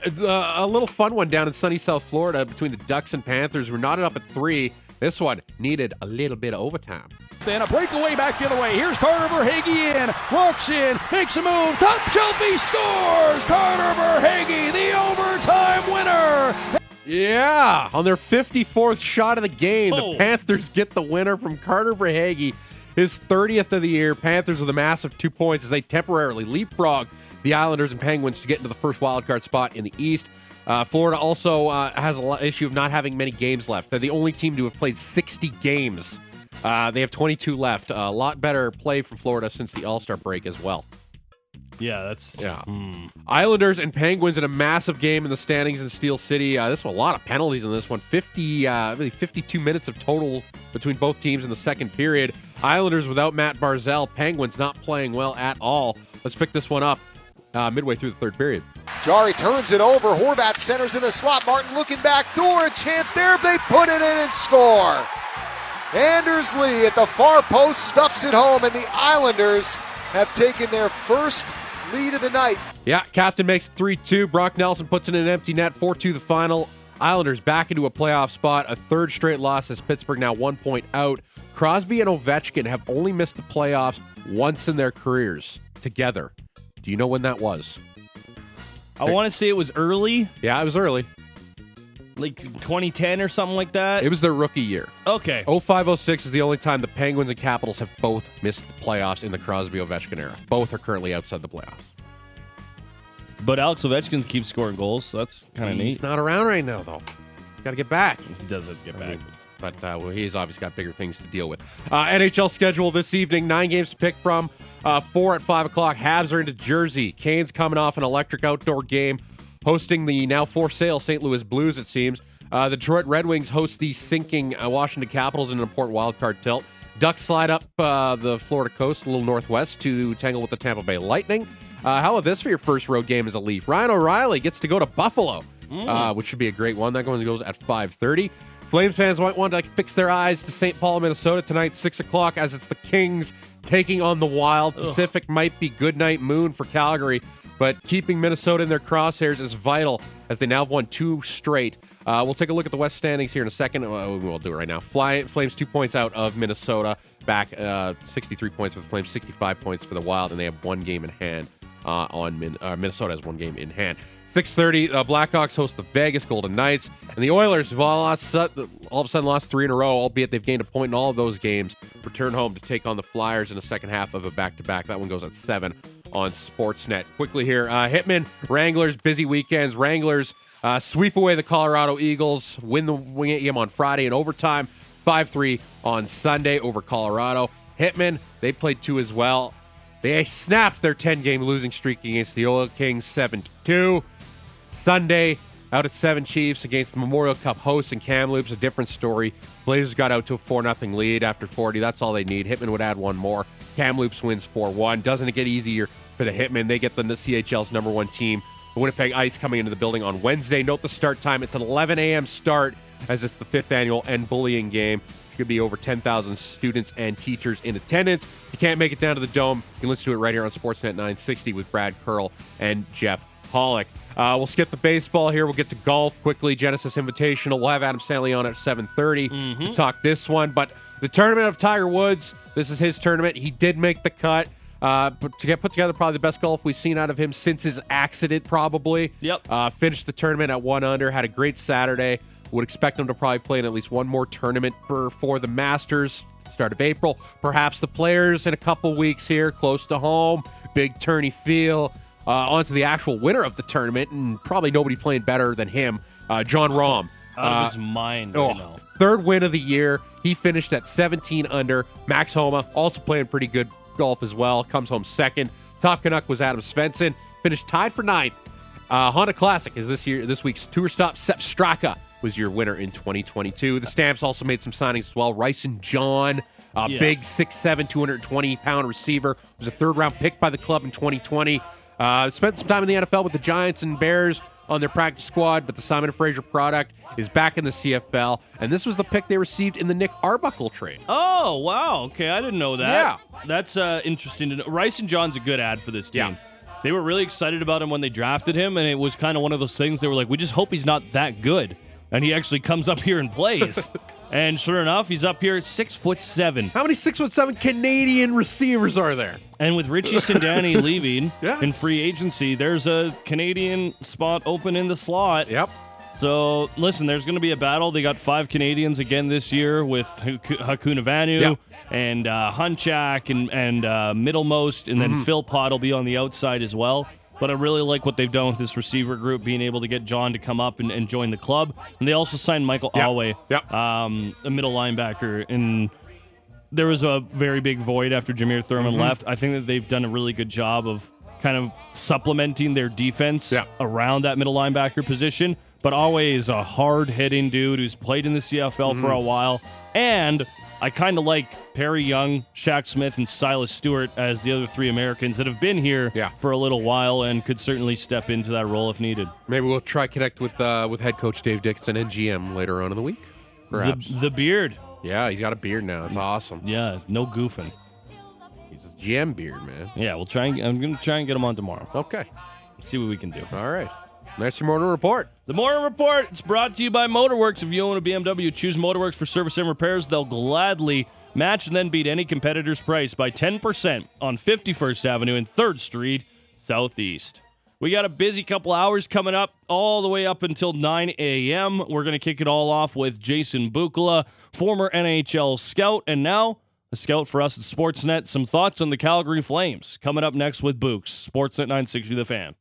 a little fun one down in sunny South Florida between the Ducks and Panthers. We're knotted up at three. This one needed a little bit of overtime. Then a breakaway back the other way. Here's Carter Verhaeghe in, walks in, makes a move, top shelf, he scores! Carter Verhaeghe, the overtime winner! Yeah, on their 54th shot of the game, Oh. the Panthers get the winner from Carter Verhaeghe, his 30th of the year. Panthers with a massive two points as they temporarily leapfrog the Islanders and Penguins to get into the first wild card spot in the East. Uh, Florida also uh, has an issue of not having many games left. They're the only team to have played 60 games. Uh, they have 22 left. a lot better play from Florida since the All Star break as well. Yeah, that's Yeah. hmm. Islanders and Penguins in a massive game in the standings in Steel City. Uh, this one, a lot of penalties in this one. 50, uh, really 52 minutes of total between both teams in the second period. Islanders without Matt Barzal. Penguins not playing well at all. Let's pick this one up uh, midway through the third period. Jarry turns it over. Horvat centers in the slot. Martin looking back door. A chance there. They put it in and score. Anders Lee at the far post stuffs it home, and the Islanders have taken their first lead of the night. Yeah, captain makes 3 2. Brock Nelson puts in an empty net. 4 2 the final. Islanders back into a playoff spot. A third straight loss as Pittsburgh now one point out. Crosby and Ovechkin have only missed the playoffs once in their careers together. Do you know when that was? I want to say it was early, Yeah, it was early. Like 2010 or something like that. It was their rookie year. okay. 0506 is the only time the Penguins and Capitals have both missed the playoffs in the Crosby Ovechkin era. Both are currently outside the playoffs. But Alex Ovechkin keeps scoring goals, so that's kind of neat. He's not around right now, though. He's Got to get back. He does have to get I back. mean, but uh, well, he's obviously got bigger things to deal with. Uh, NHL schedule this evening: nine games to pick from. Uh, four at five o'clock. Habs are into Jersey. Canes coming off an electric outdoor game, hosting the now for sale St. Louis Blues. It seems. Uh, the Detroit Red Wings host the sinking uh, Washington Capitals in an important wildcard tilt. Ducks slide up uh, the Florida coast a little northwest to tangle with the Tampa Bay Lightning. Uh, how about this for your first road game as a Leaf? Ryan O'Reilly gets to go to Buffalo, uh, which should be a great one. That one goes at 5:30. Flames fans might want to like, fix their eyes to St. Paul, Minnesota tonight, six o'clock, as it's the Kings taking on the Wild. Pacific might be good night moon for Calgary, but keeping Minnesota in their crosshairs is vital as they now have won two straight. Uh, we'll take a look at the West standings here in a second. Uh, we'll do it right now. Fly, Flames two points out of Minnesota, back uh, 63 points for the Flames, 65 points for the Wild, and they have one game in hand uh, on Min- uh, Minnesota has one game in hand. 6:30, uh, Blackhawks host the Vegas Golden Knights, and the Oilers lost, all of a sudden lost three in a row, albeit they've gained a point in all of those games. Return home to take on the Flyers in the second half of a back-to-back. That one goes at seven on Sportsnet. Quickly here, uh, Hitman, Wranglers, busy weekends. Wranglers uh, sweep away the Colorado Eagles, win the win game on Friday in overtime, 5-3 on Sunday over Colorado. Hitman, they played two as well. They snapped their 10 game losing streak against the Oil Kings 7 2. Sunday, out at 7 Chiefs against the Memorial Cup hosts in Kamloops, a different story. Blazers got out to a 4 0 lead after 40. That's all they need. Hitman would add one more. Kamloops wins 4 1. Doesn't it get easier for the Hitman? They get the CHL's number one team. The Winnipeg Ice coming into the building on Wednesday. Note the start time. It's an 11 a.m. start as it's the fifth annual end bullying game. Could be over 10,000 students and teachers in attendance. You can't make it down to the Dome, you can listen to it right here on Sportsnet 960 with Brad Curl and Jeff Pollock. Uh, we'll skip the baseball here. We'll get to golf quickly. Genesis Invitational. We'll have Adam Stanley on at 7:30 to talk this one. But the tournament of Tiger Woods. This is his tournament. He did make the cut. Uh, but to get put together, probably the best golf we've seen out of him since his accident. Probably. Yep. Uh, finished the tournament at one under. Had a great Saturday. Would expect him to probably play in at least one more tournament for, for the Masters start of April. Perhaps the players in a couple weeks here, close to home. Big tourney feel. Uh, on to the actual winner of the tournament, and probably nobody playing better than him, uh, Jon Rahm. Out of Uh, his mind oh, right now. third win of the year. He finished at 17 under. Max Homa also playing pretty good golf as well. Comes home second. Top Canuck was Adam Svensson. Finished tied for ninth. Uh, Honda Classic is this year this week's tour stop. Sepp Straka was your winner in 2022. The Stamps also made some signings as well. Rysen John, uh, Yeah. big 6'7", 220 pound receiver, was a third round pick by the club in 2020. Uh, spent some time in the NFL with the Giants and Bears on their practice squad, but the Simon Fraser product is back in the CFL, and this was the pick they received in the Nick Arbuckle trade. Oh wow! Okay, I didn't know that. Yeah. that's uh, interesting to know. Rysen John's a good ad for this team. Yeah. They were really excited about him when they drafted him, and it was kind of one of those things. They were like, "We just hope he's not that good," and he actually comes up here and plays. *laughs* and sure enough, he's up here at six foot seven. How many six foot seven Canadian receivers are there? And with Richie *laughs* Sindani leaving Yeah. in free agency, there's a Canadian spot open in the slot. Yep. So listen, there's going to be a battle. They got five Canadians again this year with Haku- Hakuna Vanu Yep. and uh, Hunchak and and uh, Middlemost, and then Mhm. Philpot will be on the outside as well. But I really like what they've done with this receiver group, being able to get John to come up and, and join the club. And they also signed Michael Yep. Alway, Yep. um, a middle linebacker. And there was a very big void after Jameer Thurman Mhm. left. I think that they've done a really good job of kind of supplementing their defense Yeah. around that middle linebacker position. But Alway is a hard hitting dude who's played in the CFL for Mhm. a while. And I kind of like Perry Young, Shaq Smith, and Silas Stewart as the other three Americans that have been here Yeah. for a little while and could certainly step into that role if needed. Maybe we'll try connect with uh, with head coach Dave Dickenson and GM later on in the week. Perhaps. The, the beard. yeah, he's got a beard now. It's awesome. Yeah, no goofing. He's his GM beard, man. Yeah, we'll try and I'm gonna try and get him on tomorrow. Okay. See what we can do. All right. That's your morning report. The morning report. It's brought to you by Motorworks. If you own a BMW, choose Motorworks for service and repairs. They'll gladly match and then beat any competitor's price by 10% on 51st Avenue and 3rd Street Southeast. We got a busy couple hours coming up, all the way up until 9 a.m. We're going to kick it all off with Jason Bukala, former NHL scout, and now a scout for us at Sportsnet. Some thoughts on the Calgary Flames coming up next with Books. Sportsnet 960 The Fan.